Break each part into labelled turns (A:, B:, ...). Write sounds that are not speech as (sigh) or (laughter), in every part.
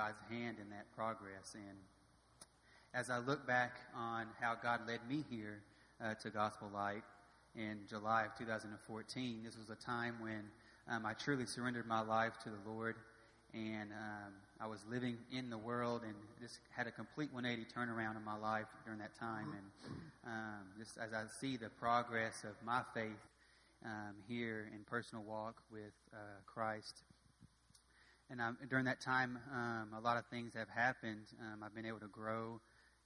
A: God's hand in that progress. And as I look back on how God led me here uh, to Gospel Light in July of 2014, this was a time when um, I truly surrendered my life to the Lord. And um, I was living in the world and just had a complete 180 turnaround in my life during that time. And um, just as I see the progress of my faith um, here in personal walk with uh, Christ, and I'm, during that time, um, a lot of things have happened. Um, I've been able to grow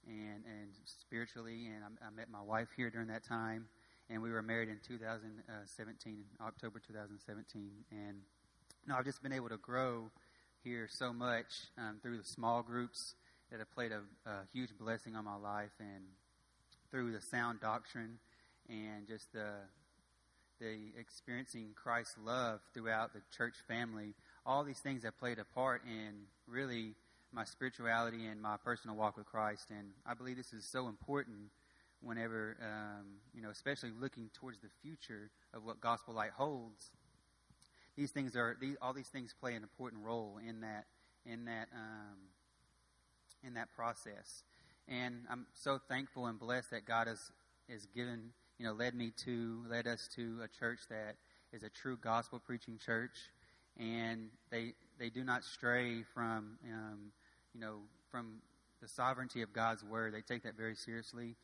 A: and, and spiritually, and I, I, met my wife here during that time, and we were married in 2017, October 2017, and know, I've just been able to grow here so much um, through the small groups that have played a, a, huge blessing on my life, and through the sound doctrine and just the the experiencing Christ's love throughout the church family all these things have played a part in really my spirituality and my personal walk with Christ. And I believe this is so important whenever, um, you know, especially looking towards the future of what Gospel Light holds. These things are these, all these things play an important role in that in that um, in that process. And I'm so thankful and blessed that God has has given you know led me to led us to a church that is a true gospel preaching church and they they do not stray from um, you know from the sovereignty of God's word. They take that very seriously,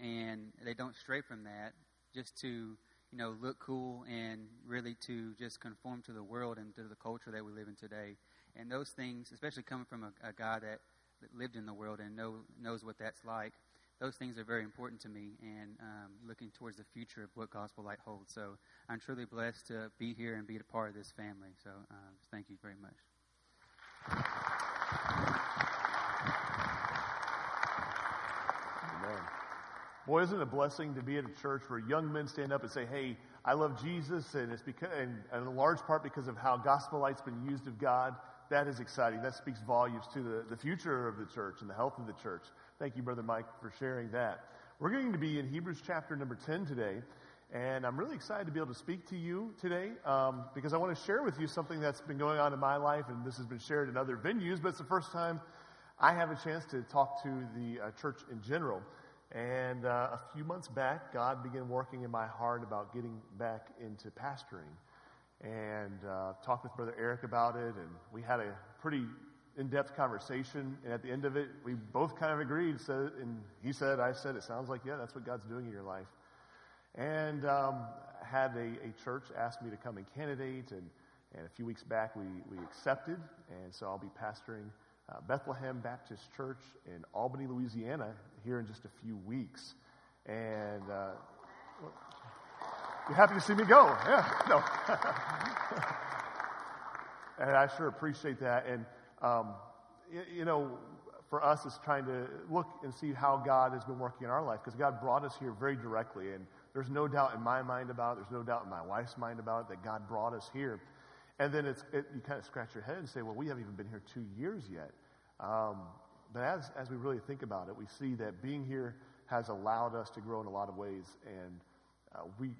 A: and they don't stray from that just to you know look cool and really to just conform to the world and to the culture that we live in today. And those things, especially coming from a, a guy that, that lived in the world and know, knows what that's like, those things are very important to me and um, looking towards the future of what Gospel Light holds. So I'm truly blessed to be here and be a part of this family. So uh, thank you very much.
B: Amen. Boy, isn't it a blessing to be at a church where young men stand up and say, "Hey, I love Jesus," and it's because, and, and in large part because of how Gospel Light's been used of God. That is exciting. That speaks volumes to the, the future of the church and the health of the church. Thank you, Brother Mike, for sharing that. We're going to be in Hebrews chapter number 10 today, and I'm really excited to be able to speak to you today um, because I want to share with you something that's been going on in my life, and this has been shared in other venues, but it's the first time I have a chance to talk to the uh, church in general. And uh, a few months back, God began working in my heart about getting back into pastoring. And uh, talked with Brother Eric about it, and we had a pretty in-depth conversation, and at the end of it, we both kind of agreed. So, and he said, I said, it sounds like yeah, that's what God's doing in your life. And um, had a, a, church ask me to come and candidate, and, and a few weeks back we, we accepted, and so I'll be pastoring uh, Bethlehem Baptist Church in Albany, Louisiana, here in just a few weeks. And uh, you're happy to see me go, yeah? (laughs) No. (laughs) and I sure appreciate that. And um, you, you know, for us, it's trying to look and see how God has been working in our life because God brought us here very directly. And there's no doubt in my mind about it, there's no doubt in my wife's mind about it that God brought us here. And then it's, it, you kind of scratch your head and say, well, we haven't even been here two years yet. Um, but as, as we really think about it, we see that being here has allowed us to grow in a lot of ways. And uh, we,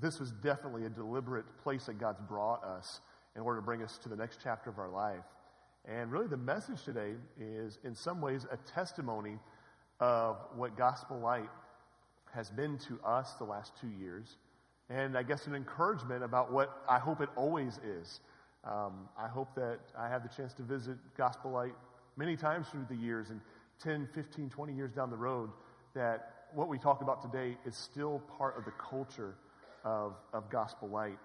B: this was definitely a deliberate place that God's brought us in order to bring us to the next chapter of our life. And really, the message today is, in some ways, a testimony of what Gospel Light has been to us the last two years. And I guess an encouragement about what I hope it always is. Um, I hope that I have the chance to visit Gospel Light many times through the years, and 10, 15, 20 years down the road, that what we talk about today is still part of the culture of, of Gospel Light.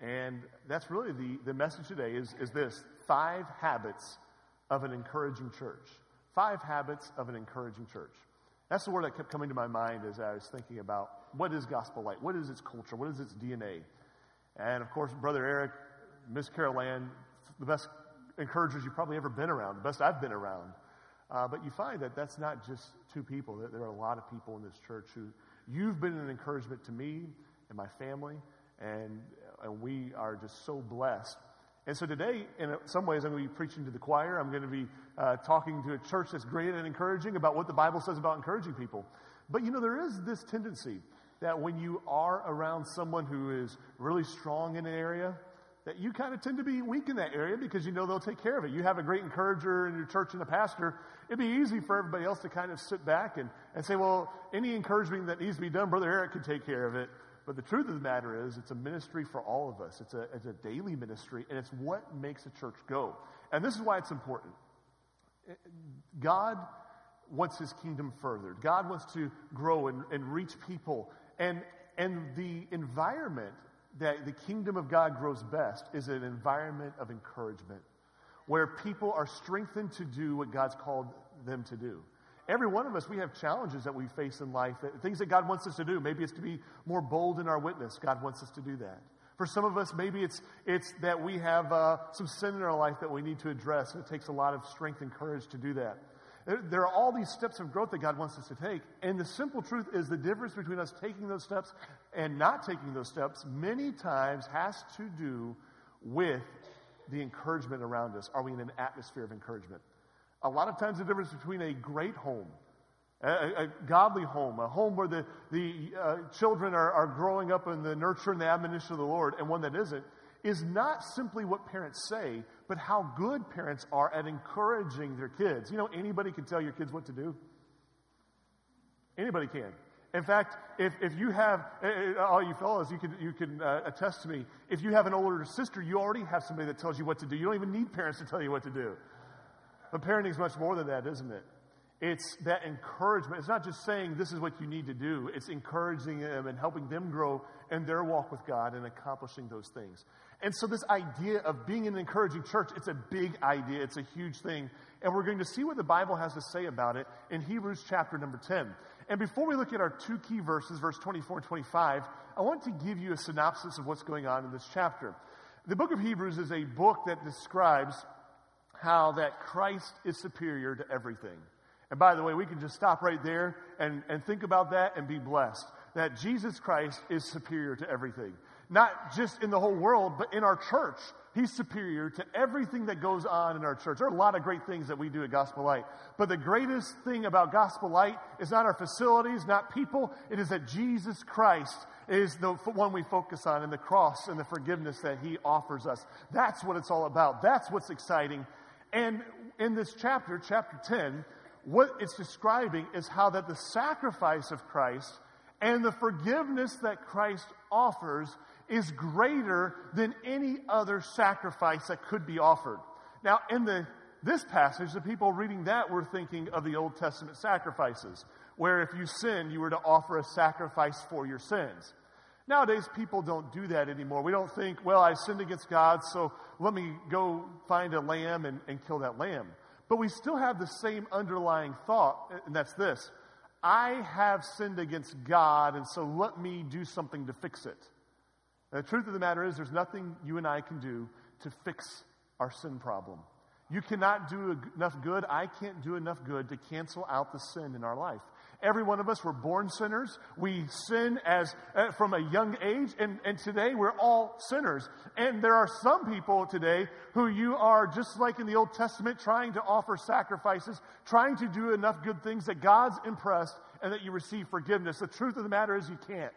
B: And that's really the, the message today is, is this five habits of an encouraging church. Five habits of an encouraging church. That's the word that kept coming to my mind as I was thinking about what is gospel light? What is its culture? What is its DNA? And of course, Brother Eric, Miss Carol Ann, the best encouragers you've probably ever been around, the best I've been around. Uh, but you find that that's not just two people. There are a lot of people in this church who you've been an encouragement to me and my family, and, and we are just so blessed and so today, in some ways, I'm going to be preaching to the choir. I'm going to be uh, talking to a church that's great and encouraging about what the Bible says about encouraging people. But you know, there is this tendency that when you are around someone who is really strong in an area, that you kind of tend to be weak in that area because you know they'll take care of it. You have a great encourager in your church and a pastor. It'd be easy for everybody else to kind of sit back and, and say, well, any encouragement that needs to be done, Brother Eric can take care of it. But the truth of the matter is, it's a ministry for all of us. It's a, it's a daily ministry, and it's what makes a church go. And this is why it's important. God wants his kingdom furthered. God wants to grow and, and reach people. And, and the environment that the kingdom of God grows best is an environment of encouragement where people are strengthened to do what God's called them to do. Every one of us, we have challenges that we face in life, things that God wants us to do. Maybe it's to be more bold in our witness. God wants us to do that. For some of us, maybe it's, it's that we have uh, some sin in our life that we need to address, and it takes a lot of strength and courage to do that. There are all these steps of growth that God wants us to take. And the simple truth is the difference between us taking those steps and not taking those steps many times has to do with the encouragement around us. Are we in an atmosphere of encouragement? A lot of times, the difference between a great home, a, a godly home, a home where the, the uh, children are, are growing up in the nurture and the admonition of the Lord, and one that isn't, is not simply what parents say, but how good parents are at encouraging their kids. You know, anybody can tell your kids what to do. Anybody can. In fact, if, if you have, eh, eh, all you fellows, you can, you can uh, attest to me, if you have an older sister, you already have somebody that tells you what to do. You don't even need parents to tell you what to do. But parenting is much more than that, isn't it? It's that encouragement. It's not just saying this is what you need to do, it's encouraging them and helping them grow in their walk with God and accomplishing those things. And so, this idea of being an encouraging church, it's a big idea, it's a huge thing. And we're going to see what the Bible has to say about it in Hebrews chapter number 10. And before we look at our two key verses, verse 24 and 25, I want to give you a synopsis of what's going on in this chapter. The book of Hebrews is a book that describes how that Christ is superior to everything. And by the way, we can just stop right there and, and think about that and be blessed that Jesus Christ is superior to everything. Not just in the whole world, but in our church. He's superior to everything that goes on in our church. There are a lot of great things that we do at Gospel Light. But the greatest thing about Gospel Light is not our facilities, not people. It is that Jesus Christ is the one we focus on and the cross and the forgiveness that he offers us. That's what it's all about. That's what's exciting. And in this chapter, chapter 10, what it's describing is how that the sacrifice of Christ and the forgiveness that Christ offers is greater than any other sacrifice that could be offered. Now, in the, this passage, the people reading that were thinking of the Old Testament sacrifices, where if you sin, you were to offer a sacrifice for your sins. Nowadays, people don't do that anymore. We don't think, well, I sinned against God, so let me go find a lamb and, and kill that lamb. But we still have the same underlying thought, and that's this I have sinned against God, and so let me do something to fix it. And the truth of the matter is, there's nothing you and I can do to fix our sin problem. You cannot do enough good. I can't do enough good to cancel out the sin in our life. Every one of us were born sinners. We sin as uh, from a young age, and, and today we're all sinners. And there are some people today who you are just like in the Old Testament, trying to offer sacrifices, trying to do enough good things that God's impressed and that you receive forgiveness. The truth of the matter is you can't.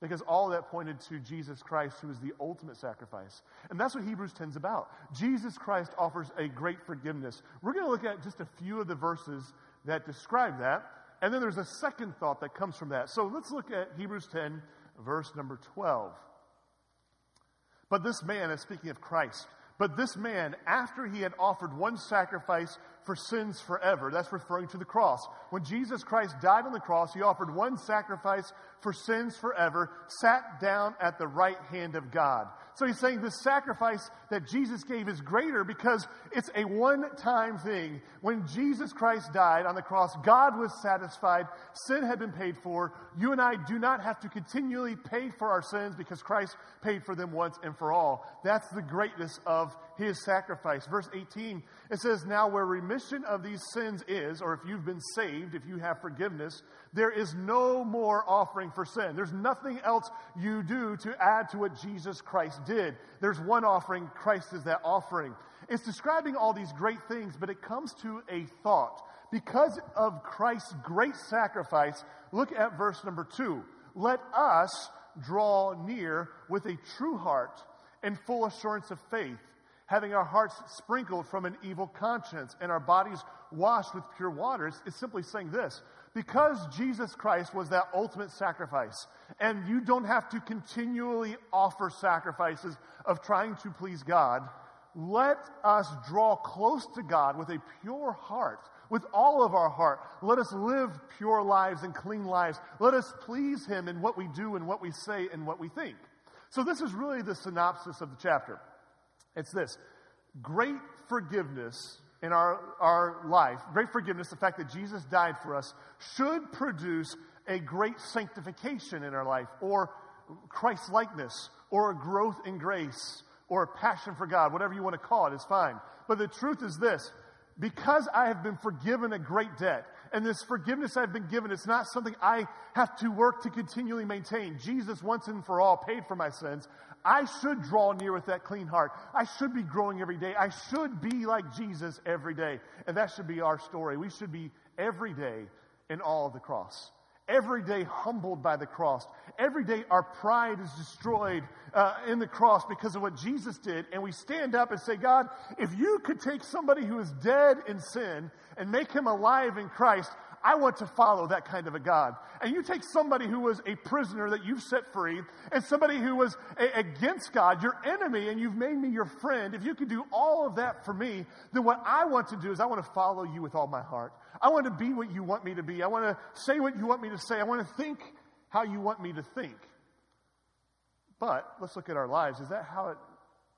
B: Because all that pointed to Jesus Christ, who is the ultimate sacrifice. And that's what Hebrews 10 is about. Jesus Christ offers a great forgiveness. We're going to look at just a few of the verses that describe that. And then there's a second thought that comes from that. So let's look at Hebrews 10, verse number 12. But this man, is speaking of Christ, but this man, after he had offered one sacrifice for sins forever. That's referring to the cross. When Jesus Christ died on the cross, he offered one sacrifice for sins forever, sat down at the right hand of God. So he's saying the sacrifice that Jesus gave is greater because it's a one time thing. When Jesus Christ died on the cross, God was satisfied. Sin had been paid for. You and I do not have to continually pay for our sins because Christ paid for them once and for all. That's the greatness of his sacrifice. Verse 18, it says, Now where remission of these sins is, or if you've been saved, if you have forgiveness, there is no more offering for sin. There's nothing else you do to add to what Jesus Christ did. There's one offering, Christ is that offering. It's describing all these great things, but it comes to a thought. Because of Christ's great sacrifice, look at verse number two. Let us draw near with a true heart and full assurance of faith, having our hearts sprinkled from an evil conscience and our bodies washed with pure waters, is simply saying this. Because Jesus Christ was that ultimate sacrifice, and you don't have to continually offer sacrifices of trying to please God, let us draw close to God with a pure heart, with all of our heart. Let us live pure lives and clean lives. Let us please Him in what we do and what we say and what we think. So, this is really the synopsis of the chapter. It's this great forgiveness in our, our life, great forgiveness, the fact that Jesus died for us, should produce a great sanctification in our life, or Christ likeness, or a growth in grace, or a passion for God, whatever you want to call it, is fine. But the truth is this because I have been forgiven a great debt, and this forgiveness I've been given, it's not something I have to work to continually maintain. Jesus once and for all paid for my sins. I should draw near with that clean heart. I should be growing every day. I should be like Jesus every day. And that should be our story. We should be every day in all of the cross. Every day humbled by the cross. Every day our pride is destroyed uh, in the cross because of what Jesus did. And we stand up and say, God, if you could take somebody who is dead in sin and make him alive in Christ, I want to follow that kind of a God. And you take somebody who was a prisoner that you've set free and somebody who was a, against God, your enemy, and you've made me your friend. If you can do all of that for me, then what I want to do is I want to follow you with all my heart. I want to be what you want me to be. I want to say what you want me to say. I want to think how you want me to think. But let's look at our lives. Is that how it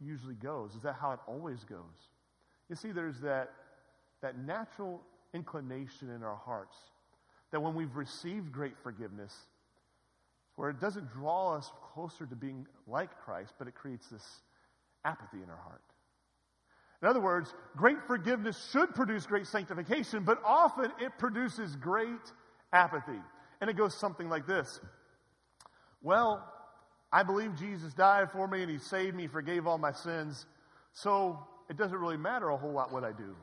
B: usually goes? Is that how it always goes? You see, there's that, that natural inclination in our hearts that when we've received great forgiveness, where it doesn't draw us closer to being like Christ, but it creates this apathy in our heart. In other words, great forgiveness should produce great sanctification, but often it produces great apathy. And it goes something like this Well, I believe Jesus died for me and he saved me, forgave all my sins, so it doesn't really matter a whole lot what I do.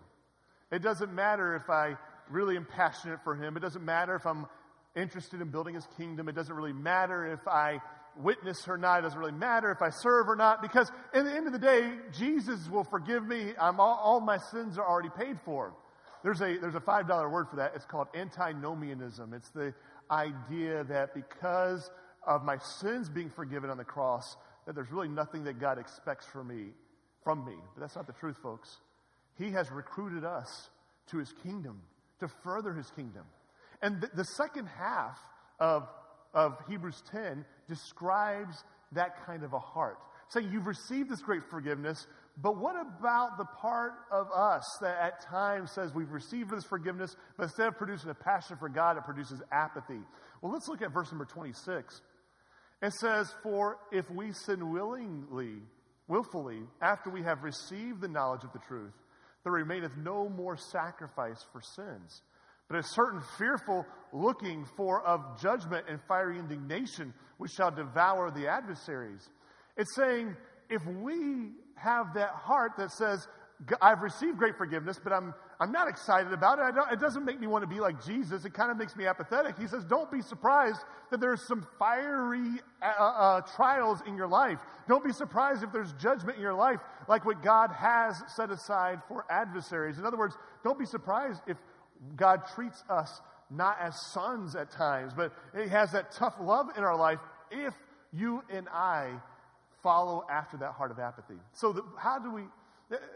B: It doesn't matter if I really am passionate for Him. It doesn't matter if I'm interested in building His kingdom. It doesn't really matter if I witness or not. It doesn't really matter if I serve or not because in the end of the day, Jesus will forgive me. I'm all, all my sins are already paid for. There's a, there's a $5 word for that. It's called antinomianism. It's the idea that because of my sins being forgiven on the cross, that there's really nothing that God expects from me, from me. But that's not the truth, folks. He has recruited us to his kingdom, to further his kingdom. And the, the second half of, of Hebrews 10 describes that kind of a heart. Saying, You've received this great forgiveness, but what about the part of us that at times says we've received this forgiveness, but instead of producing a passion for God, it produces apathy? Well, let's look at verse number 26. It says, For if we sin willingly, willfully, after we have received the knowledge of the truth, there remaineth no more sacrifice for sins, but a certain fearful looking for of judgment and fiery indignation, which shall devour the adversaries. It's saying, if we have that heart that says, I've received great forgiveness, but I'm, I'm not excited about it. it doesn't make me want to be like Jesus. It kind of makes me apathetic. He says, Don't be surprised that there's some fiery uh, uh, uh, trials in your life. Don't be surprised if there's judgment in your life, like what God has set aside for adversaries. In other words, don't be surprised if God treats us not as sons at times, but He has that tough love in our life if you and I follow after that heart of apathy. So, the, how do we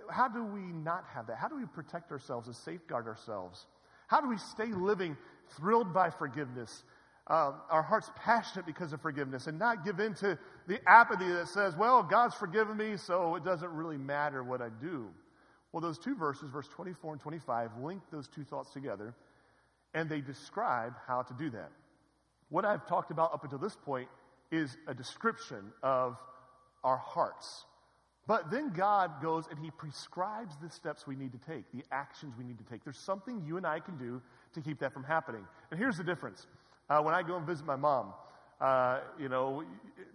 B: how do we not have that? How do we protect ourselves and safeguard ourselves? How do we stay living thrilled by forgiveness, uh, our hearts passionate because of forgiveness, and not give in to the apathy that says, well, God's forgiven me, so it doesn't really matter what I do? Well, those two verses, verse 24 and 25, link those two thoughts together, and they describe how to do that. What I've talked about up until this point is a description of our hearts. But then God goes and He prescribes the steps we need to take, the actions we need to take. There's something you and I can do to keep that from happening. And here's the difference. Uh, when I go and visit my mom, uh, you know,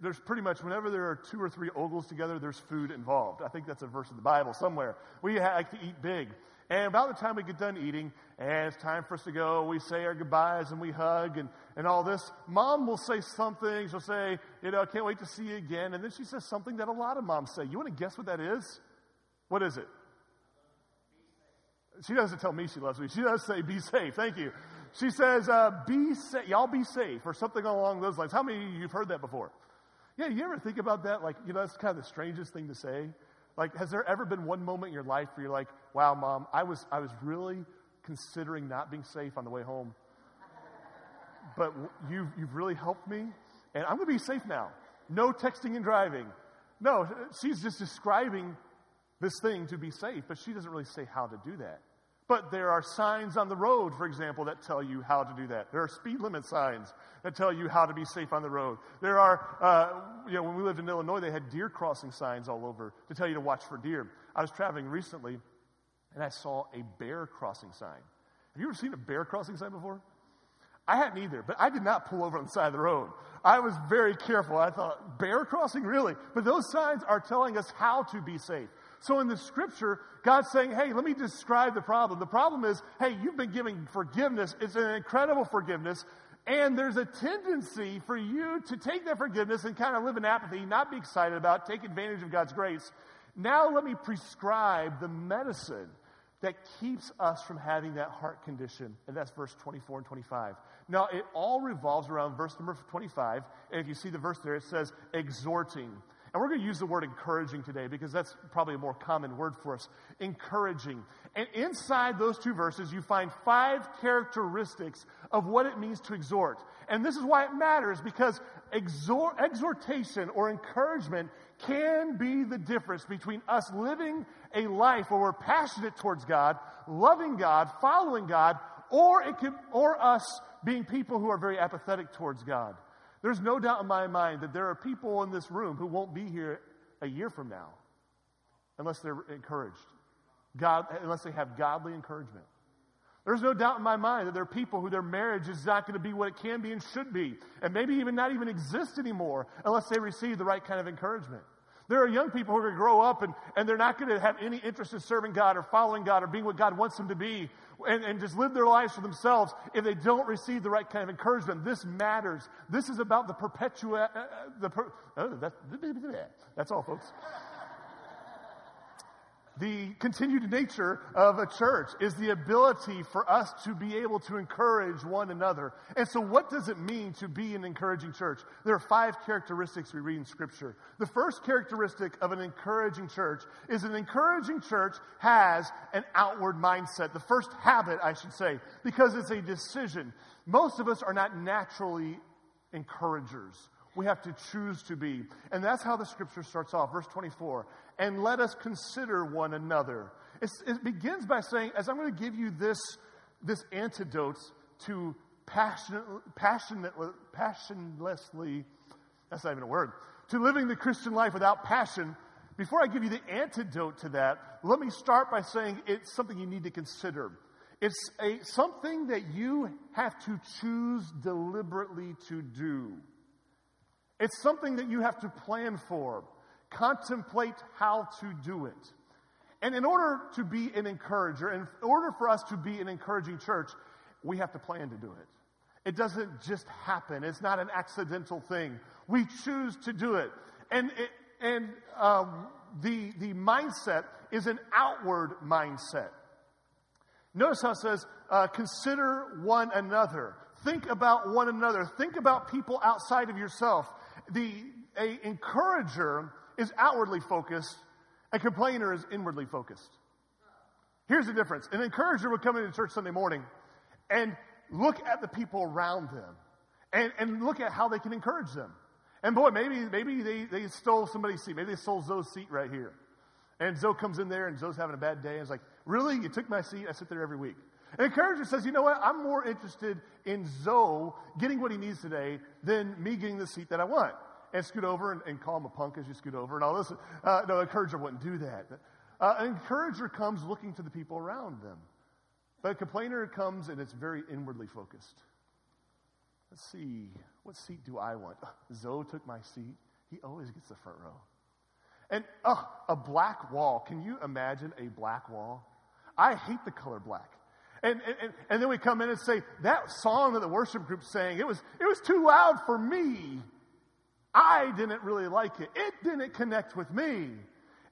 B: there's pretty much whenever there are two or three ogles together, there's food involved. I think that's a verse in the Bible somewhere. We like to eat big. And about the time we get done eating, and it's time for us to go, we say our goodbyes and we hug and, and all this. Mom will say something. She'll say, you know, I can't wait to see you again. And then she says something that a lot of moms say. You want to guess what that is? What is it? She doesn't tell me she loves me. She does say, be safe. Thank you. She says, uh, be safe. Y'all be safe or something along those lines. How many of you have heard that before? Yeah, you ever think about that? Like, you know, that's kind of the strangest thing to say. Like, has there ever been one moment in your life where you're like, wow, mom, I was, I was really considering not being safe on the way home. But you've, you've really helped me, and I'm going to be safe now. No texting and driving. No, she's just describing this thing to be safe, but she doesn't really say how to do that. But there are signs on the road, for example, that tell you how to do that. There are speed limit signs that tell you how to be safe on the road. There are, uh, you know, when we lived in Illinois, they had deer crossing signs all over to tell you to watch for deer. I was traveling recently and I saw a bear crossing sign. Have you ever seen a bear crossing sign before? I hadn't either, but I did not pull over on the side of the road. I was very careful. I thought, bear crossing? Really? But those signs are telling us how to be safe. So in the scripture, God's saying, hey, let me describe the problem. The problem is, hey, you've been giving forgiveness. It's an incredible forgiveness. And there's a tendency for you to take that forgiveness and kind of live in apathy, not be excited about, take advantage of God's grace. Now let me prescribe the medicine that keeps us from having that heart condition. And that's verse 24 and 25. Now, it all revolves around verse number 25. And if you see the verse there, it says exhorting. And we're going to use the word encouraging today because that's probably a more common word for us. Encouraging. And inside those two verses, you find five characteristics of what it means to exhort. And this is why it matters because exhort, exhortation or encouragement can be the difference between us living a life where we're passionate towards God, loving God, following God, or it can, or us being people who are very apathetic towards God. There's no doubt in my mind that there are people in this room who won't be here a year from now unless they're encouraged. God, unless they have godly encouragement. There's no doubt in my mind that there are people who their marriage is not going to be what it can be and should be, and maybe even not even exist anymore unless they receive the right kind of encouragement. There are young people who are going to grow up and, and they're not going to have any interest in serving God or following God or being what God wants them to be and, and just live their lives for themselves if they don't receive the right kind of encouragement. This matters. This is about the perpetua, uh, uh the per, oh, that, that's all, folks the continued nature of a church is the ability for us to be able to encourage one another. And so, what does it mean to be an encouraging church? There are five characteristics we read in Scripture. The first characteristic of an encouraging church is an encouraging church has an outward mindset. The first habit, I should say, because it's a decision. Most of us are not naturally encouragers. We have to choose to be. And that's how the scripture starts off. Verse 24. And let us consider one another. It's, it begins by saying, as I'm going to give you this, this antidote to passionate, passionate, passionlessly, that's not even a word, to living the Christian life without passion, before I give you the antidote to that, let me start by saying it's something you need to consider. It's a, something that you have to choose deliberately to do. It's something that you have to plan for, contemplate how to do it. And in order to be an encourager, in order for us to be an encouraging church, we have to plan to do it. It doesn't just happen. It's not an accidental thing. We choose to do it. And, and um, the, the mindset is an outward mindset. Notice how it says, uh, consider one another. Think about one another. Think about people outside of yourself the a encourager is outwardly focused, a complainer is inwardly focused. Here's the difference. An encourager would come into church Sunday morning and look at the people around them and, and look at how they can encourage them. And boy, maybe, maybe they, they stole somebody's seat. Maybe they stole Zoe's seat right here. And Zoe comes in there and Zoe's having a bad day and is like, really? You took my seat? I sit there every week. An encourager says, you know what? I'm more interested in Zoe getting what he needs today than me getting the seat that I want. And scoot over and, and call him a punk as you scoot over and all this. Uh, no, an encourager wouldn't do that. Uh, an encourager comes looking to the people around them. But a complainer comes and it's very inwardly focused. Let's see, what seat do I want? Zoe took my seat. He always gets the front row. And oh, a black wall. Can you imagine a black wall? I hate the color black. And, and, and then we come in and say, that song that the worship group sang, it was, it was too loud for me. I didn't really like it. It didn't connect with me.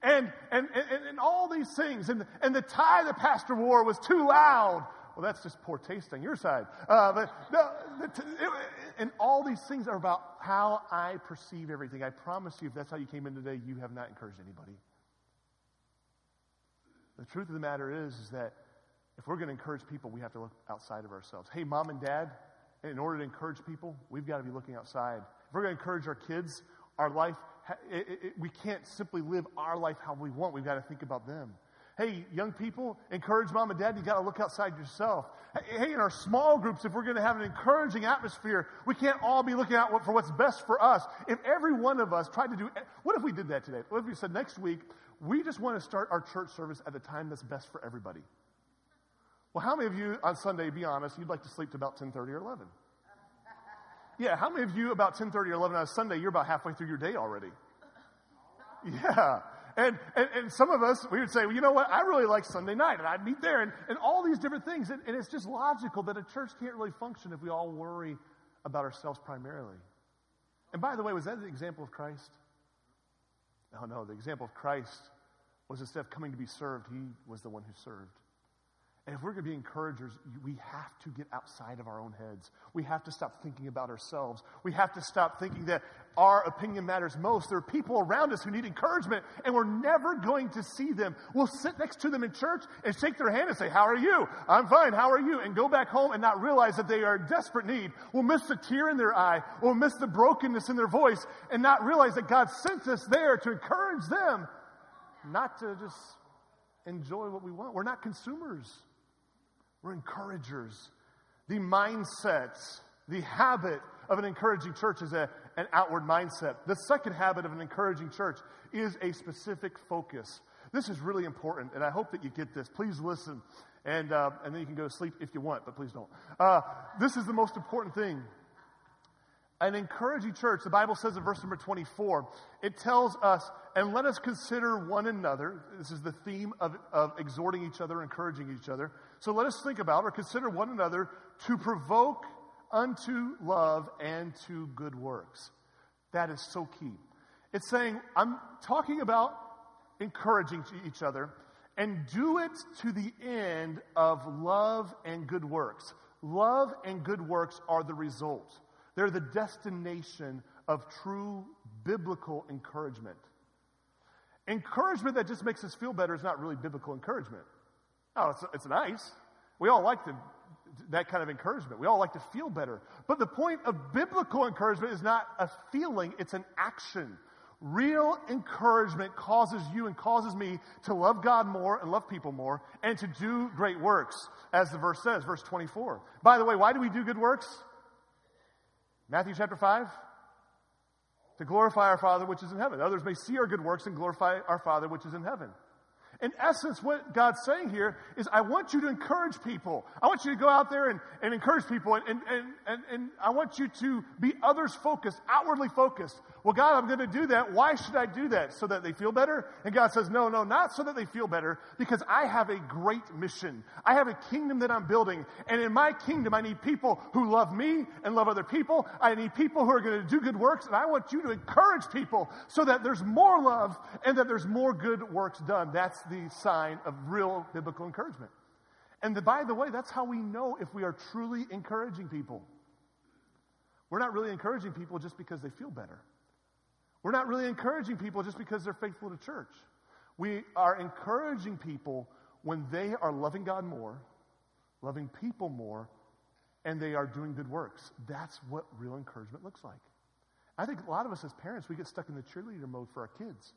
B: And, and, and, and all these things. And, and the tie the pastor wore was too loud. Well, that's just poor taste on your side. Uh, but no, it, and all these things are about how I perceive everything. I promise you, if that's how you came in today, you have not encouraged anybody. The truth of the matter is, is that if we're going to encourage people, we have to look outside of ourselves. Hey, mom and dad, in order to encourage people, we've got to be looking outside. If we're going to encourage our kids, our life, it, it, we can't simply live our life how we want. We've got to think about them. Hey, young people, encourage mom and dad. You got to look outside yourself. Hey, in our small groups, if we're going to have an encouraging atmosphere, we can't all be looking out for what's best for us. If every one of us tried to do, eh, what if we did that today? What if we said next week, we just want to start our church service at the time that's best for everybody? Well, how many of you on Sunday, be honest, you'd like to sleep to about 10:30 or 11? Yeah, how many of you about 10:30 or 11 on Sunday, you're about halfway through your day already? Yeah. And, and, and some of us, we would say, well, you know what? I really like Sunday night, and I'd meet there, and, and all these different things. And, and it's just logical that a church can't really function if we all worry about ourselves primarily. And by the way, was that the example of Christ? No, no. The example of Christ was instead of coming to be served, he was the one who served. And if we're going to be encouragers, we have to get outside of our own heads. We have to stop thinking about ourselves. We have to stop thinking that our opinion matters most. There are people around us who need encouragement, and we're never going to see them. We'll sit next to them in church and shake their hand and say, How are you? I'm fine. How are you? And go back home and not realize that they are in desperate need. We'll miss the tear in their eye. We'll miss the brokenness in their voice and not realize that God sent us there to encourage them, not to just enjoy what we want. We're not consumers. We're encouragers. The mindset, the habit of an encouraging church is a, an outward mindset. The second habit of an encouraging church is a specific focus. This is really important, and I hope that you get this. Please listen, and, uh, and then you can go to sleep if you want, but please don't. Uh, this is the most important thing. An encouraging church, the Bible says in verse number 24, it tells us, and let us consider one another. This is the theme of, of exhorting each other, encouraging each other. So let us think about or consider one another to provoke unto love and to good works. That is so key. It's saying, I'm talking about encouraging each other and do it to the end of love and good works. Love and good works are the result, they're the destination of true biblical encouragement. Encouragement that just makes us feel better is not really biblical encouragement. Oh, it's, it's nice. We all like to, that kind of encouragement. We all like to feel better. But the point of biblical encouragement is not a feeling, it's an action. Real encouragement causes you and causes me to love God more and love people more and to do great works, as the verse says, verse 24. By the way, why do we do good works? Matthew chapter 5. To glorify our Father which is in heaven. Others may see our good works and glorify our Father which is in heaven in essence, what God's saying here is, I want you to encourage people. I want you to go out there and, and encourage people, and, and, and, and I want you to be others focused, outwardly focused. Well, God, I'm going to do that. Why should I do that? So that they feel better? And God says, no, no, not so that they feel better, because I have a great mission. I have a kingdom that I'm building. And in my kingdom, I need people who love me and love other people. I need people who are going to do good works. And I want you to encourage people so that there's more love and that there's more good works done. That's the sign of real biblical encouragement. And the, by the way, that's how we know if we are truly encouraging people. We're not really encouraging people just because they feel better. We're not really encouraging people just because they're faithful to church. We are encouraging people when they are loving God more, loving people more, and they are doing good works. That's what real encouragement looks like. I think a lot of us as parents, we get stuck in the cheerleader mode for our kids.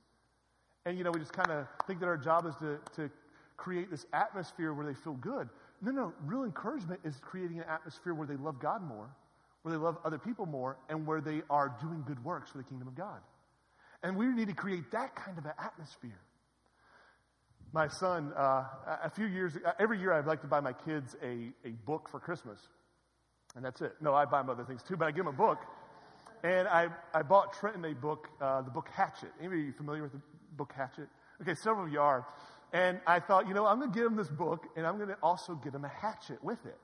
B: And, you know, we just kind of think that our job is to, to create this atmosphere where they feel good. No, no, real encouragement is creating an atmosphere where they love God more, where they love other people more, and where they are doing good works for the kingdom of God. And we need to create that kind of an atmosphere. My son, uh, a few years, every year I'd like to buy my kids a, a book for Christmas. And that's it. No, I buy them other things too, but I give them a book. And I, I bought Trenton a book, uh, the book Hatchet. Anybody familiar with the book Hatchet? Okay, several of you are. And I thought, you know, I'm going to give him this book, and I'm going to also get him a hatchet with it.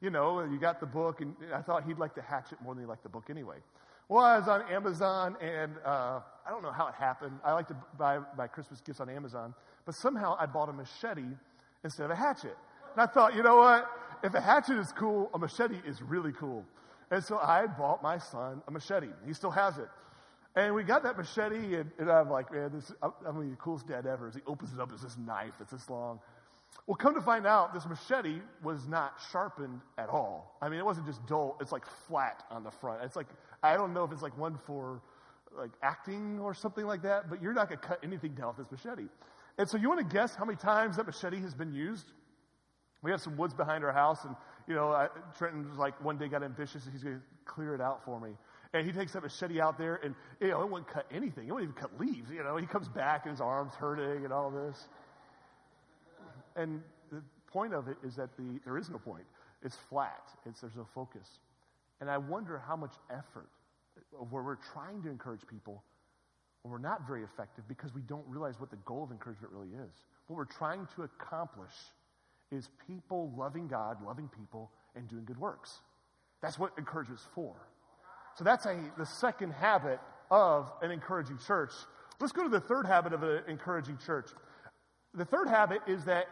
B: You know, you got the book, and I thought he'd like the hatchet more than he liked the book anyway. Well, I was on Amazon, and uh, I don't know how it happened. I like to buy my Christmas gifts on Amazon, but somehow I bought a machete instead of a hatchet. And I thought, you know what? If a hatchet is cool, a machete is really cool. And so I bought my son a machete. He still has it. And we got that machete, and, and I'm like, man, this, I'm, I'm the coolest dad ever. As he opens it up, it's this knife, it's this long. Well, come to find out, this machete was not sharpened at all. I mean, it wasn't just dull, it's like flat on the front. It's like, I don't know if it's like one for like acting or something like that, but you're not going to cut anything down with this machete. And so you want to guess how many times that machete has been used? We have some woods behind our house, and, you know, I, Trenton was like, one day got ambitious, and he's going to clear it out for me. And he takes that machete out there, and, you know, it wouldn't cut anything. It wouldn't even cut leaves, you know. He comes back, and his arm's hurting and all this. And the point of it is that the, there is no point. It's flat. It's, there's no focus. And I wonder how much effort, where we're trying to encourage people, we're not very effective because we don't realize what the goal of encouragement really is. What we're trying to accomplish is people loving God, loving people, and doing good works. That's what encouragement is for. So that's a, the second habit of an encouraging church. Let's go to the third habit of an encouraging church. The third habit is that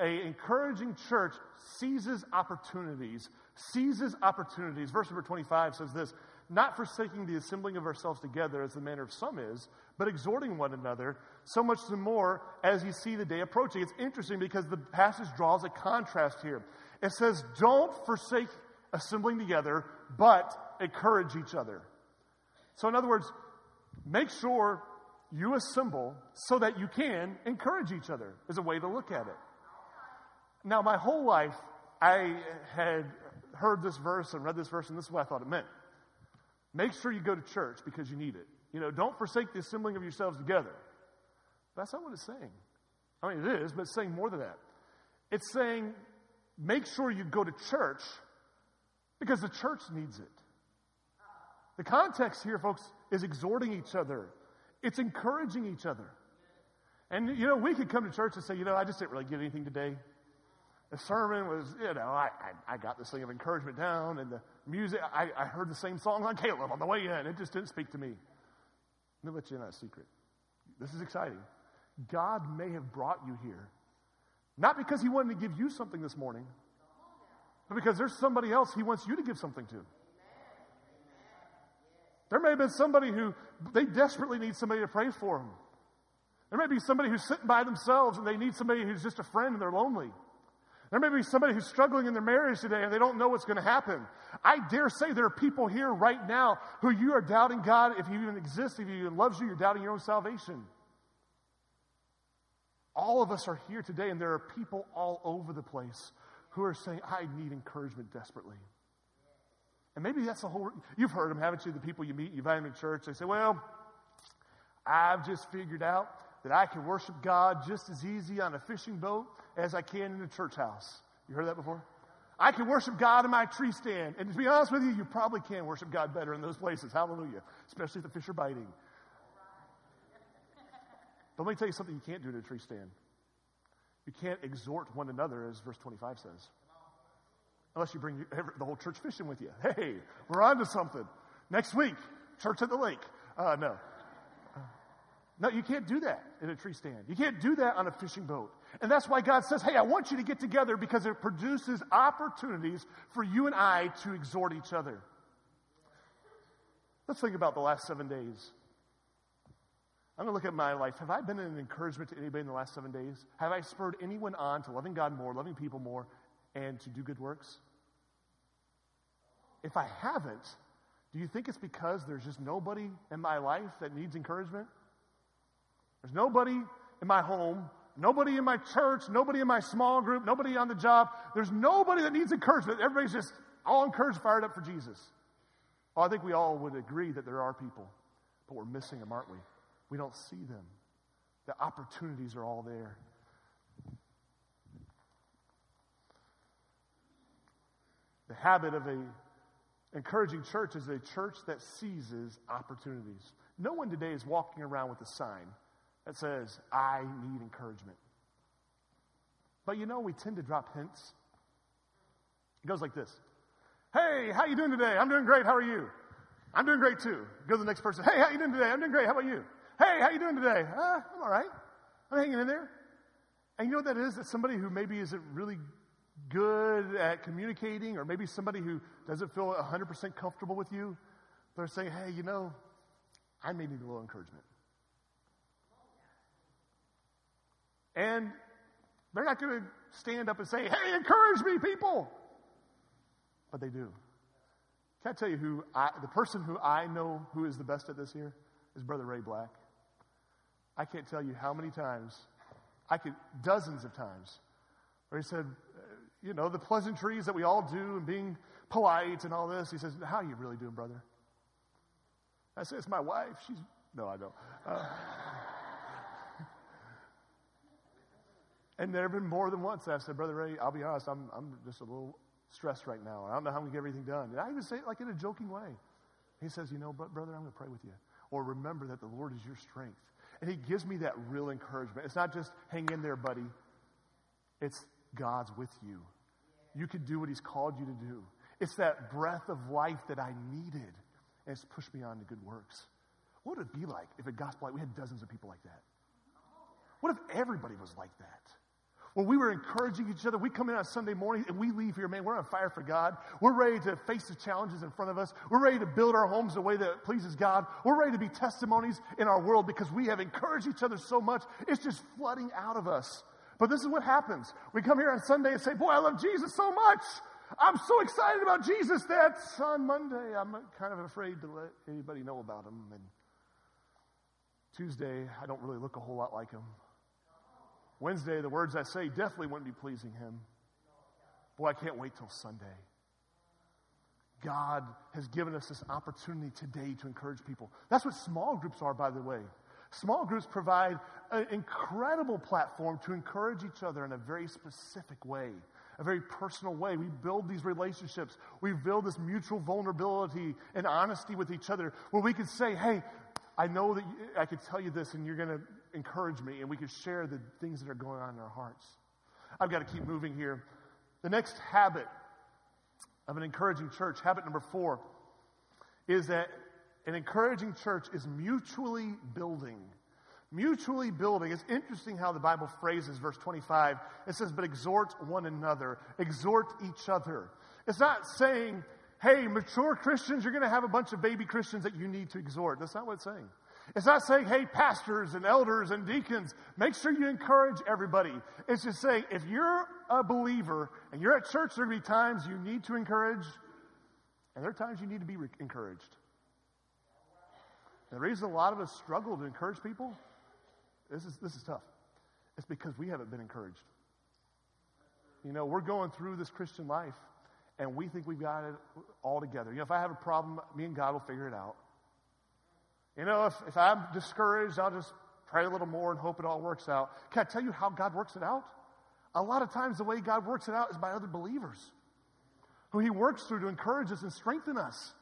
B: a encouraging church seizes opportunities, seizes opportunities. Verse number 25 says this, not forsaking the assembling of ourselves together as the manner of some is, but exhorting one another, so much the more as you see the day approaching. It's interesting because the passage draws a contrast here. It says, don't forsake assembling together, but encourage each other. So, in other words, make sure you assemble so that you can encourage each other, is a way to look at it. Now, my whole life, I had heard this verse and read this verse, and this is what I thought it meant. Make sure you go to church because you need it. You know, don't forsake the assembling of yourselves together. That's not what it's saying. I mean, it is, but it's saying more than that. It's saying, make sure you go to church because the church needs it. The context here, folks, is exhorting each other, it's encouraging each other. And, you know, we could come to church and say, you know, I just didn't really get anything today. The sermon was, you know, I, I, I, got this thing of encouragement down, and the music, I, I heard the same song on K-LOVE on the way in. It just didn't speak to me. Let me let you in on a secret. This is exciting. God may have brought you here, not because He wanted to give you something this morning, but because there's somebody else He wants you to give something to. There may have been somebody who they desperately need somebody to pray for them. There may be somebody who's sitting by themselves and they need somebody who's just a friend and they're lonely. There may be somebody who's struggling in their marriage today and they don't know what's going to happen. I dare say there are people here right now who you are doubting God if He even exists, if He even loves you, you're doubting your own salvation. All of us are here today, and there are people all over the place who are saying, I need encouragement desperately. And maybe that's the whole, you've heard them, haven't you? The people you meet, you invite them to church, they say, Well, I've just figured out that I can worship God just as easy on a fishing boat as I can in a church house. You heard that before? I can worship God in my tree stand. And to be honest with you, you probably can worship God better in those places. Hallelujah. Especially if the fish are biting. But let me tell you something you can't do in a tree stand. You can't exhort one another, as verse 25 says. Unless you bring the whole church fishing with you. Hey, we're on to something. Next week, church at the lake. Uh, no. No, you can't do that in a tree stand. You can't do that on a fishing boat. And that's why God says, hey, I want you to get together because it produces opportunities for you and I to exhort each other. Let's think about the last seven days. I'm going to look at my life. Have I been an encouragement to anybody in the last seven days? Have I spurred anyone on to loving God more, loving people more, and to do good works? If I haven't, do you think it's because there's just nobody in my life that needs encouragement? There's nobody in my home, nobody in my church, nobody in my small group, nobody on the job. There's nobody that needs encouragement. Everybody's just all encouraged, fired up for Jesus. Well, I think we all would agree that there are people, but we're missing them, aren't we? We don't see them. The opportunities are all there. The habit of a encouraging church is a church that seizes opportunities. No one today is walking around with a sign that says, I need encouragement. But you know, we tend to drop hints. It goes like this. Hey, how you doing today? I'm doing great. How are you? I'm doing great too. Go to the next person. Hey, how you doing today? I'm doing great. How about you? Hey, how you doing today? Uh, I'm all right. I'm hanging in there. And you know what that is? That's somebody who maybe isn't really good at communicating, or maybe somebody who doesn't feel 100% comfortable with you. They're saying, hey, you know, I may need a little encouragement. And they're not going to stand up and say, hey, encourage me, people. But they do. Can I tell you who I, the person who I know who is the best at this here is Brother Ray Black. I can't tell you how many times, I could, dozens of times, where he said, you know, the pleasantries that we all do and being polite and all this. He says, How are you really doing, brother? I said, It's my wife. She's, no, I don't. Uh, and there have been more than once I said, Brother Ray, I'll be honest, I'm, I'm just a little stressed right now. I don't know how I'm going to get everything done. And I even say it like in a joking way. He says, You know, brother, I'm going to pray with you. Or remember that the Lord is your strength. And he gives me that real encouragement. It's not just hang in there, buddy. It's God's with you. You can do what he's called you to do. It's that breath of life that I needed. And it's pushed me on to good works. What would it be like if at Gospel we had dozens of people like that? What if everybody was like that? When we were encouraging each other, we come in on Sunday morning and we leave here, man, we're on fire for God. We're ready to face the challenges in front of us. We're ready to build our homes the way that pleases God. We're ready to be testimonies in our world because we have encouraged each other so much. It's just flooding out of us. But this is what happens. We come here on Sunday and say, Boy, I love Jesus so much. I'm so excited about Jesus that on Monday I'm kind of afraid to let anybody know about him. And Tuesday, I don't really look a whole lot like him. Wednesday, the words I say definitely wouldn't be pleasing him. Boy, I can't wait till Sunday. God has given us this opportunity today to encourage people. That's what small groups are, by the way. Small groups provide an incredible platform to encourage each other in a very specific way, a very personal way. We build these relationships. We build this mutual vulnerability and honesty with each other where we can say, hey, I know that I can tell you this and you're going to encourage me, and we can share the things that are going on in our hearts. I've got to keep moving here. The next habit of an encouraging church, habit number four, is that an encouraging church is mutually building. Mutually building. It's interesting how the Bible phrases verse 25. It says, but exhort one another, exhort each other. It's not saying, hey, mature Christians, you're going to have a bunch of baby Christians that you need to exhort. That's not what it's saying. It's not saying, hey, pastors and elders and deacons, make sure you encourage everybody. It's just saying, if you're a believer and you're at church, there are going to be times you need to encourage, and there are times you need to be re- encouraged. The reason a lot of us struggle to encourage people, this is, this is tough. It's because we haven't been encouraged. You know, we're going through this Christian life and we think we've got it all together. You know, if I have a problem, me and God will figure it out. You know, if, if I'm discouraged, I'll just pray a little more and hope it all works out. Can I tell you how God works it out? A lot of times, the way God works it out is by other believers who He works through to encourage us and strengthen us.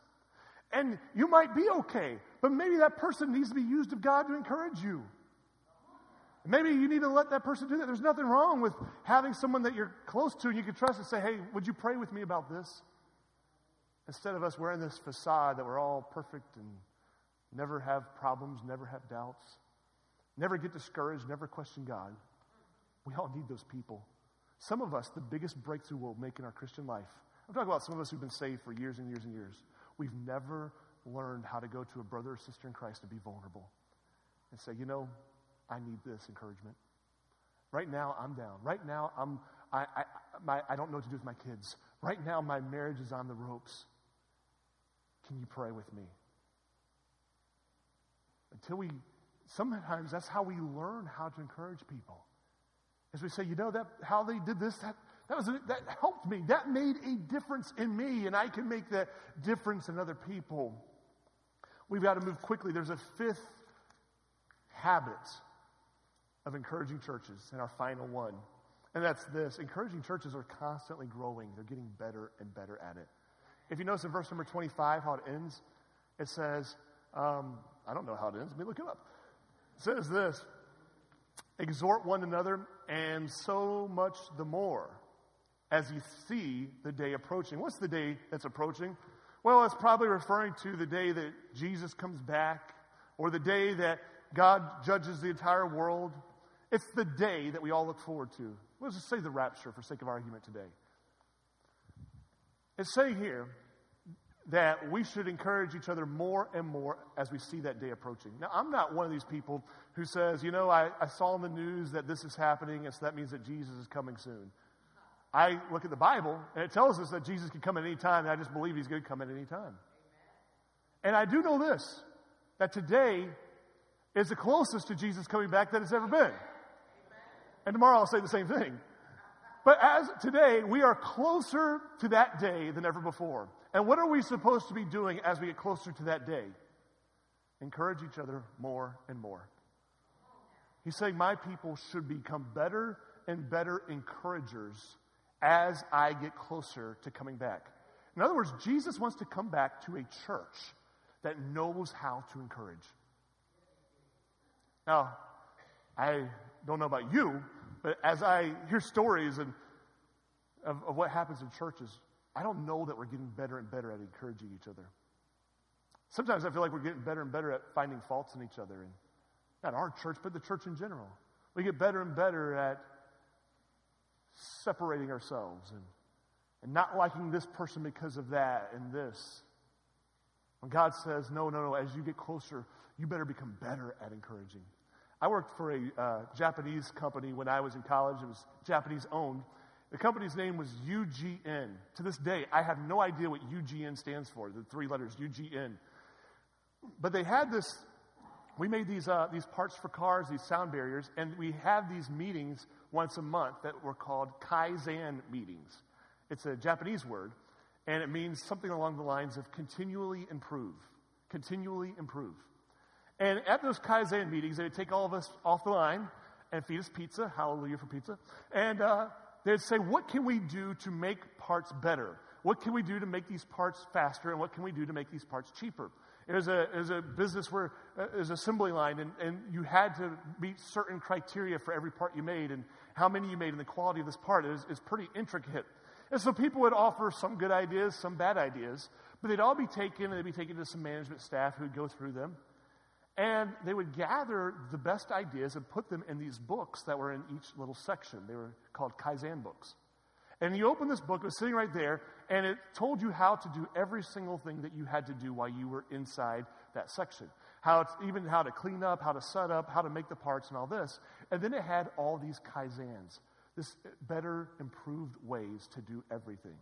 B: And you might be okay, but maybe that person needs to be used of God to encourage you. Maybe you need to let that person do that. There's nothing wrong with having someone that you're close to and you can trust and say, hey, would you pray with me about this? Instead of us wearing this facade that we're all perfect and never have problems, never have doubts, never get discouraged, never question God. We all need those people. Some of us, the biggest breakthrough we'll make in our Christian life, I'm talking about some of us who've been saved for years and years and years. We've never learned how to go to a brother or sister in Christ and be vulnerable and say, you know, I need this encouragement. Right now, I'm down. Right now, I'm, I, I, my, I don't know what to do with my kids. Right now, my marriage is on the ropes. Can you pray with me? Until we, sometimes that's how we learn how to encourage people. As we say, you know, that how they did this, that, that, was, that helped me. That made a difference in me, and I can make that difference in other people. We've got to move quickly. There's a fifth habit of encouraging churches, and our final one. And that's this encouraging churches are constantly growing, they're getting better and better at it. If you notice in verse number 25 how it ends, it says, um, I don't know how it ends, let me look it up. It says this Exhort one another, and so much the more as you see the day approaching. What's the day that's approaching? Well, it's probably referring to the day that Jesus comes back or the day that God judges the entire world. It's the day that we all look forward to. Let's just say the rapture for sake of argument today. It's saying here that we should encourage each other more and more as we see that day approaching. Now, I'm not one of these people who says, you know, I, I saw in the news that this is happening, and so that means that Jesus is coming soon. I look at the Bible, and it tells us that Jesus can come at any time, and I just believe he's going to come at any time. And I do know this that today is the closest to Jesus coming back that it's ever been. And tomorrow I'll say the same thing. But as today, we are closer to that day than ever before. And what are we supposed to be doing as we get closer to that day? Encourage each other more and more. He's saying, My people should become better and better encouragers as I get closer to coming back. In other words, Jesus wants to come back to a church that knows how to encourage. Now, I don't know about you, but as I hear stories and of, of what happens in churches, I don't know that we're getting better and better at encouraging each other. Sometimes I feel like we're getting better and better at finding faults in each other, and not our church, but the church in general. We get better and better at separating ourselves and, and not liking this person because of that and this. When God says, no, no, no, as you get closer, you better become better at encouraging. I worked for a uh, Japanese company when I was in college. It was Japanese owned. The company's name was UGN. To this day, I have no idea what UGN stands for, the three letters UGN. But they had this, we made these, uh, these parts for cars, these sound barriers, and we had these meetings once a month that were called Kaizen meetings. It's a Japanese word, and it means something along the lines of continually improve. Continually improve. And at those Kaizen meetings, they would take all of us off the line and feed us pizza. Hallelujah for pizza. And uh, they'd say, What can we do to make parts better? What can we do to make these parts faster? And what can we do to make these parts cheaper? It was a, it was a business where uh, it was assembly line, and, and you had to meet certain criteria for every part you made and how many you made and the quality of this part is, is pretty intricate. And so people would offer some good ideas, some bad ideas, but they'd all be taken and they'd be taken to some management staff who would go through them. And they would gather the best ideas and put them in these books that were in each little section. They were called Kaizen books. And you open this book, it was sitting right there, and it told you how to do every single thing that you had to do while you were inside that section. How to, even how to clean up, how to set up, how to make the parts, and all this. And then it had all these kaizens, this better, improved ways to do everything.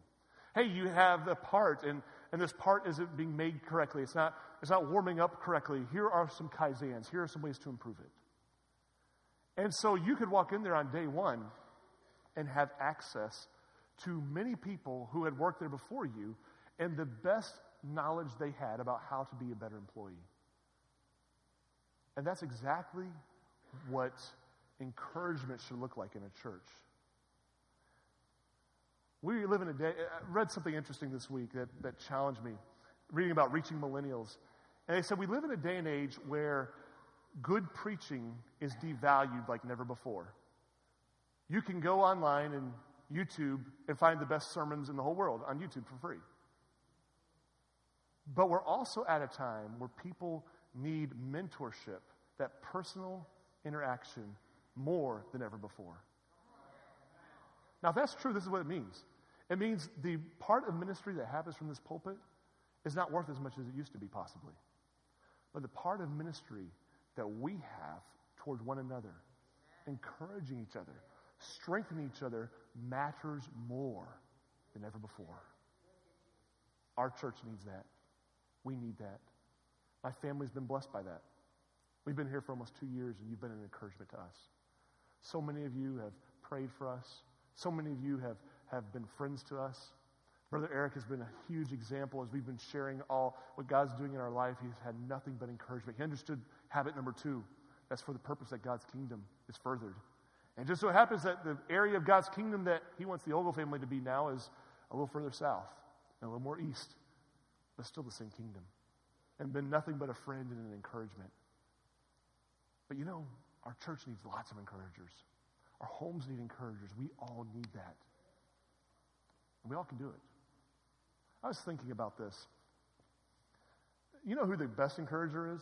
B: Hey, you have the part, and, and this part isn't being made correctly. It's not, it's not warming up correctly. Here are some kaizens. Here are some ways to improve it. And so you could walk in there on day one and have access to many people who had worked there before you and the best knowledge they had about how to be a better employee. And that's exactly what encouragement should look like in a church. We live in a day, I read something interesting this week that, that challenged me, reading about reaching millennials. And they said, We live in a day and age where good preaching is devalued like never before. You can go online and YouTube and find the best sermons in the whole world on YouTube for free. But we're also at a time where people need mentorship, that personal interaction, more than ever before. Now, if that's true, this is what it means. It means the part of ministry that happens from this pulpit is not worth as much as it used to be, possibly. But the part of ministry that we have toward one another, encouraging each other, strengthening each other, matters more than ever before. Our church needs that. We need that. My family's been blessed by that. We've been here for almost two years, and you've been an encouragement to us. So many of you have prayed for us. So many of you have, have been friends to us. Brother Eric has been a huge example as we've been sharing all what God's doing in our life. He's had nothing but encouragement. He understood habit number two. That's for the purpose that God's kingdom is furthered. And just so it happens that the area of God's kingdom that he wants the Ogle family to be now is a little further south and a little more east, but still the same kingdom. And been nothing but a friend and an encouragement. But you know, Our church needs lots of encouragers. Our homes need encouragers. We all need that. We all can do it. I was thinking about this. You know who the best encourager is?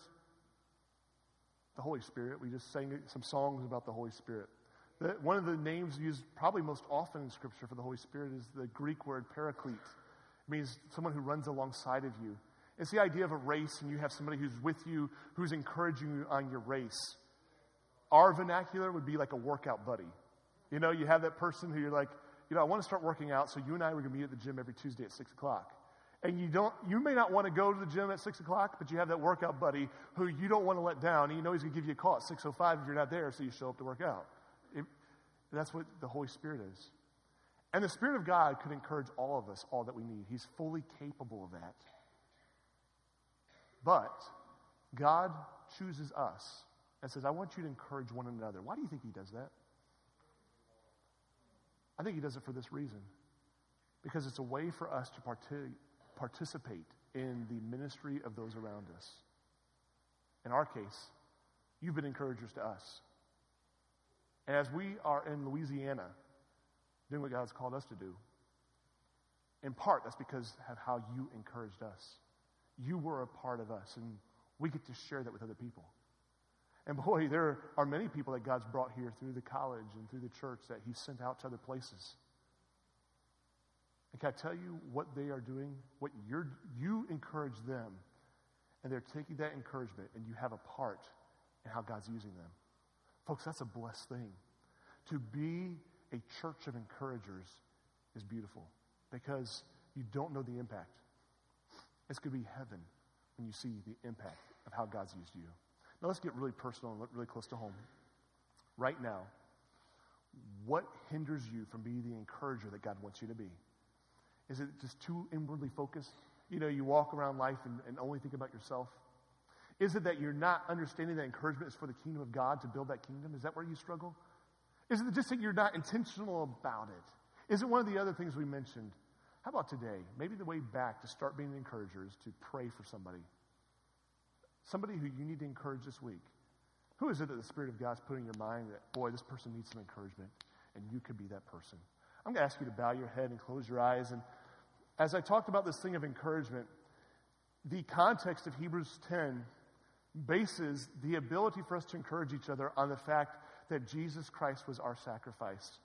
B: The Holy Spirit. We just sang some songs about the Holy Spirit. The, one of the names used probably most often in Scripture for the Holy Spirit is the Greek word paraclete. It means someone who runs alongside of you. It's the idea of a race, and you have somebody who's with you, who's encouraging you on your race. Our vernacular would be like a workout buddy. You know, you have that person who you're like, you know, I want to start working out, so you and I are going to meet at the gym every Tuesday at 6 o'clock. And you don't, you may not want to go to the gym at 6 o'clock, but you have that workout buddy who you don't want to let down, and you know he's going to give you a call at 6.05 if you're not there, so you show up to work out. It, that's what the Holy Spirit is. And the Spirit of God could encourage all of us all that we need. He's fully capable of that. But God chooses us and says, I want you to encourage one another. Why do you think He does that? I think He does it for this reason because it's a way for us to part- participate in the ministry of those around us. In our case, you've been encouragers to us. And as we are in Louisiana doing what God's called us to do, in part that's because of how you encouraged us. You were a part of us, and we get to share that with other people. And boy, there are many people that God's brought here through the college and through the church that He sent out to other places. And can I tell you what they are doing? What you're, you encourage them, and they're taking that encouragement, and you have a part in how God's using them. Folks, that's a blessed thing. To be a church of encouragers is beautiful because you don't know the impact. It's going to be heaven when you see the impact of how God's used you. Now, let's get really personal and look really close to home. Right now, what hinders you from being the encourager that God wants you to be? Is it just too inwardly focused? You know, you walk around life and, and only think about yourself? Is it that you're not understanding that encouragement is for the kingdom of God to build that kingdom? Is that where you struggle? Is it just that you're not intentional about it? Is it one of the other things we mentioned? How about today? Maybe the way back to start being encouragers to pray for somebody. Somebody who you need to encourage this week. Who is it that the Spirit of God's putting in your mind that, boy, this person needs some encouragement, and you could be that person? I'm going to ask you to bow your head and close your eyes. And as I talked about this thing of encouragement, the context of Hebrews 10 bases the ability for us to encourage each other on the fact that Jesus Christ was our sacrifice.